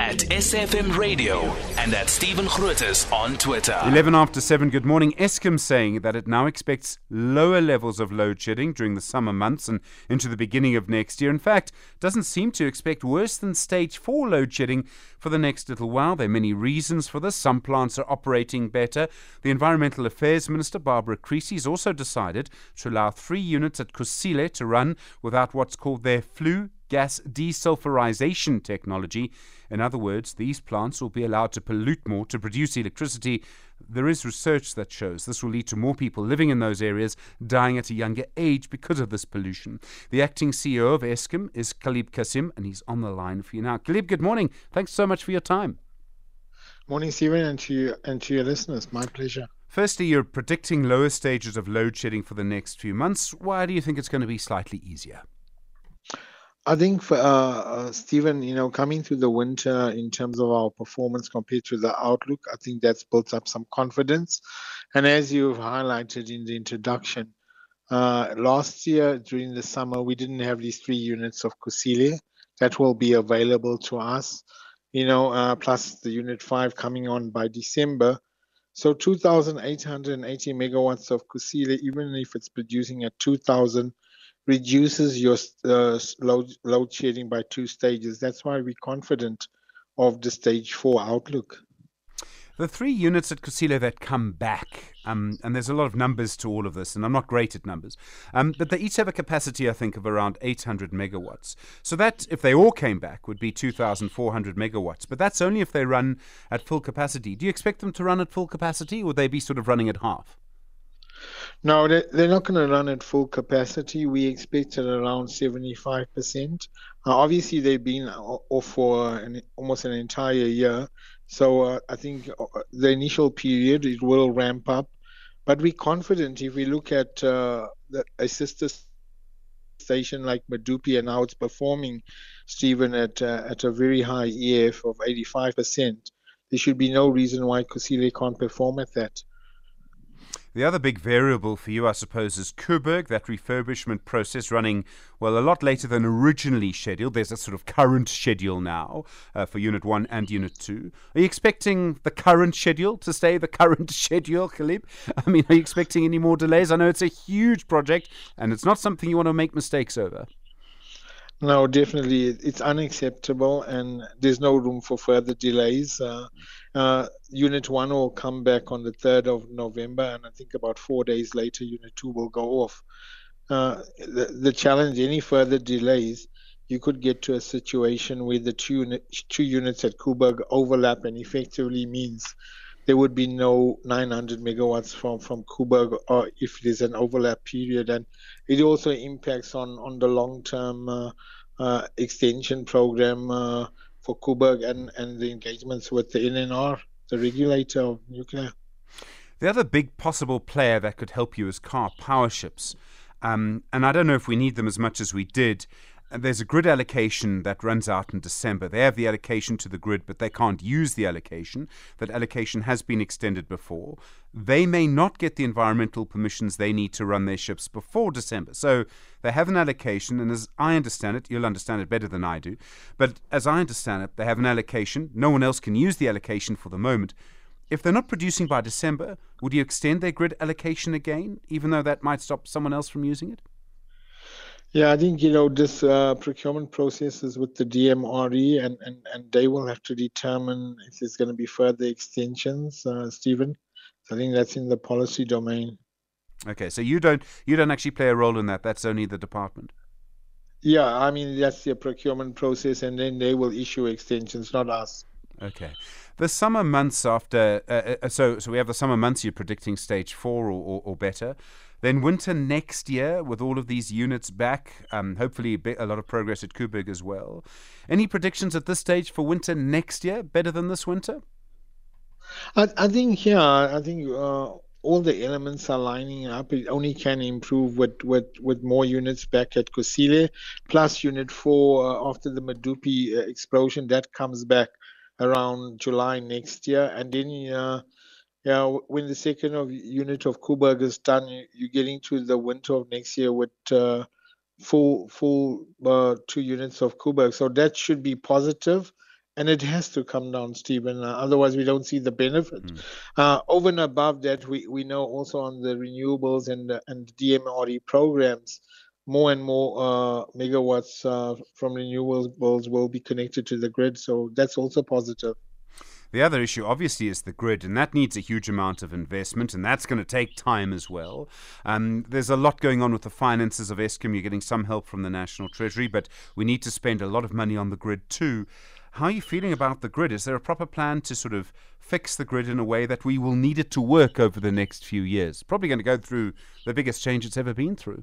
at SFM Radio and at Stephen Grootes on Twitter. 11 after 7, good morning. Eskom saying that it now expects lower levels of load shedding during the summer months and into the beginning of next year. In fact, doesn't seem to expect worse than stage 4 load shedding for the next little while. There are many reasons for this. Some plants are operating better. The Environmental Affairs Minister, Barbara Creecy, has also decided to allow three units at Kusile to run without what's called their flue gas desulfurization technology. In other words, these plants will be allowed to pollute more to produce electricity. There is research that shows this will lead to more people living in those areas dying at a younger age because of this pollution. The acting CEO of Eskom is Calib Cassim, and he's on the line for you now. Calib, good morning. Thanks so much for your time. Morning, Stephen, and to you, and to your listeners. My pleasure. Firstly, you're predicting lower stages of load shedding for the next few months. Why do you think it's going to be slightly easier? I think for uh, uh, Stephen, you know, coming through the winter in terms of our performance compared to the outlook, I think that's built up some confidence. And as you've highlighted in the introduction, uh, last year during the summer we didn't have these three units of Kusile that will be available to us. You know, uh, plus the unit five coming on by December. So 2,880 megawatts of Kusile, even if it's producing at 2,000 reduces your uh, load, load shedding by two stages. That's why we're confident of the stage four outlook. The three units at Kusile that come back, um, and there's a lot of numbers to all of this, and I'm not great at numbers, um, but they each have a capacity, I think, of around 800 megawatts. So that, if they all came back, would be 2,400 megawatts. But that's only if they run at full capacity. Do you expect them to run at full capacity, or would they be sort of running at half? No, they're not going to run at full capacity. We expect around 75%. Uh, obviously, they've been off for an, almost an entire year. So uh, I think uh, the initial period, it will ramp up. But we're confident if we look at uh, the, a sister station like Medupi and how it's performing, Stephen, at, uh, at a very high EF of 85%, there should be no reason why Kusile can't perform at that. The other big variable for you, I suppose, is Koeberg, that refurbishment process running, well, a lot later than originally scheduled. There's a sort of current schedule now uh, for Unit 1 and Unit 2. Are you expecting the current schedule to stay the current schedule, Calib? I mean, are you expecting any more delays? I know it's a huge project and it's not something you want to make mistakes over. No, definitely, it's unacceptable, and there's no room for further delays. Uh, uh, unit one will come back on the 3rd of November, and I think about four days later, Unit two will go off. Uh, the, the challenge, any further delays, you could get to a situation where the two, two units at Koeberg overlap, and effectively means there would be no 900 megawatts from from Koeberg, or if there's an overlap period, and it also impacts on on the long term uh, uh, extension program uh, for Koeberg and and the engagements with the NNR, the regulator of nuclear. The other big possible player that could help you is Karpowerships. Um, and I don't know if we need them as much as we did there's a grid allocation that runs out in December. They have the allocation to the grid, but they can't use the allocation. That allocation has been extended before. They may not get the environmental permissions they need to run their ships before December. So they have an allocation, and as I understand it, you'll understand it better than I do, but as I understand it, they have an allocation. No one else can use the allocation for the moment. If they're not producing by December, would you extend their grid allocation again, even though that might stop someone else from using it? Yeah, I think you know this uh, procurement process is with the DMRE, and, and and they will have to determine if there's going to be further extensions, uh, Stephen. So I think that's in the policy domain. Okay, so you don't you don't actually play a role in that. That's only the department. Yeah, I mean that's the procurement process, and then they will issue extensions, not us. Okay. The summer months after, uh, uh, so so we have the summer months. You're predicting stage four or, or, or better. Then winter next year, with all of these units back, um, hopefully a, lot of progress at Koeberg as well. Any predictions at this stage for winter next year? Better than this winter? I, I think yeah. I think uh, all the elements are lining up. It only can improve with with, with more units back at Kusile, plus Unit Four uh, after the Medupi uh, explosion that comes back around July next year, and then. Uh, yeah, when the second of unit of Koeberg is done, you, are getting to the winter of next year with uh, full full uh, two units of Koeberg. So that should be positive, and it has to come down, Stephen. Uh, otherwise, we don't see the benefit. Mm. Uh, over and above that, we, we know also on the renewables and and DMRE programs, more and more uh, megawatts uh, from renewables will be connected to the grid. So that's also positive. The other issue, obviously, is the grid, and that needs a huge amount of investment, and that's going to take time as well. Um, there's a lot going on with the finances of Eskom. You're getting some help from the National Treasury, but we need to spend a lot of money on the grid too. How are you feeling about the grid? Is there a proper plan to sort of fix the grid in a way that we will need it to work over the next few years? Probably going to go through the biggest change it's ever been through.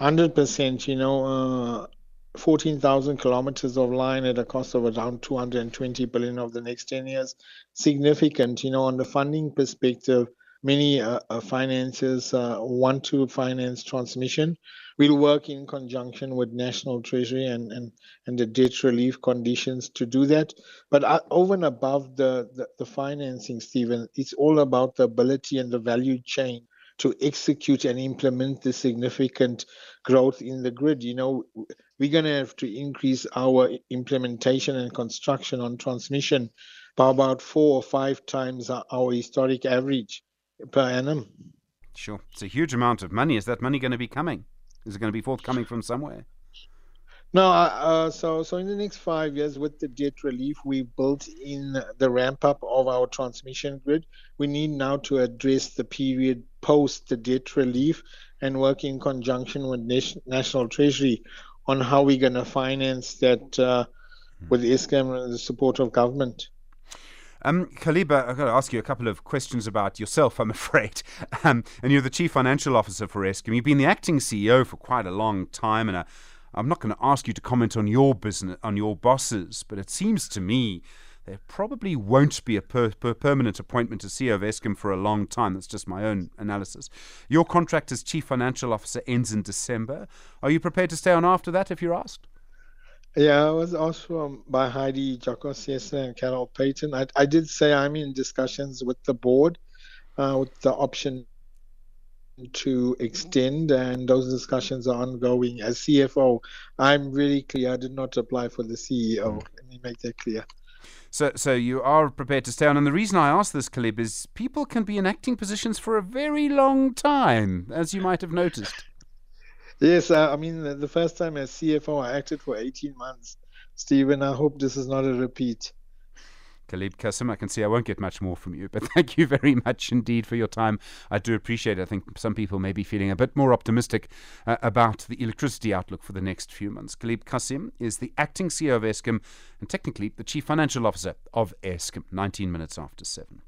100%. You know, uh, 14,000 kilometers of line at a cost of around 220 billion over the next 10 years. Significant, you know, on the funding perspective, many uh, uh, financiers uh, want to finance transmission. We'll work in conjunction with National Treasury and, and, and the debt relief conditions to do that. But uh, over and above the, the, the financing, Stephen, it's all about the ability and the value chain to execute and implement the significant growth in the grid. You know, we're going to have to increase our implementation and construction on transmission by about four or five times our historic average per annum. Sure. It's a huge amount of money. Is that money going to be coming? Is it going to be forthcoming from somewhere? No, uh, uh, so so in the next five years, with the debt relief, we built in the ramp up of our transmission grid. We need now to address the period post the debt relief and work in conjunction with National Treasury on how we're going to finance that uh, with Eskom and the support of government. Um, Kaliba, I've got to ask you a couple of questions about yourself, I'm afraid. Um, and you're the Chief Financial Officer for Eskom. You've been the acting CEO for quite a long time, and I'm not going to ask you to comment on your business, on your bosses, but it seems to me there probably won't be a per, per permanent appointment as CEO of Eskom for a long time. That's just my own analysis. Your contract as Chief Financial Officer ends in December. Are you prepared to stay on after that if you're asked? Yeah, I was asked from, by Heidi Jokosiesa and Carol Payton. I, I did say I'm in discussions with the board uh, with the option to extend, and those discussions are ongoing. As CFO, I'm really clear. I did not apply for the CEO. Let me make that clear. So, so you are prepared to stay on. And the reason I ask this, Calib, is people can be in acting positions for a very long time, as you might have noticed. yes, uh, I mean, the first time as CFO, I acted for 18 months. Stephen, I hope this is not a repeat. Calib Cassim. I can see I won't get much more from you, but thank you very much indeed for your time. I do appreciate it. I think some people may be feeling a bit more optimistic uh, about the electricity outlook for the next few months. Calib Cassim is the acting CEO of Eskom and technically the chief financial officer of Eskom, 19 minutes after 7.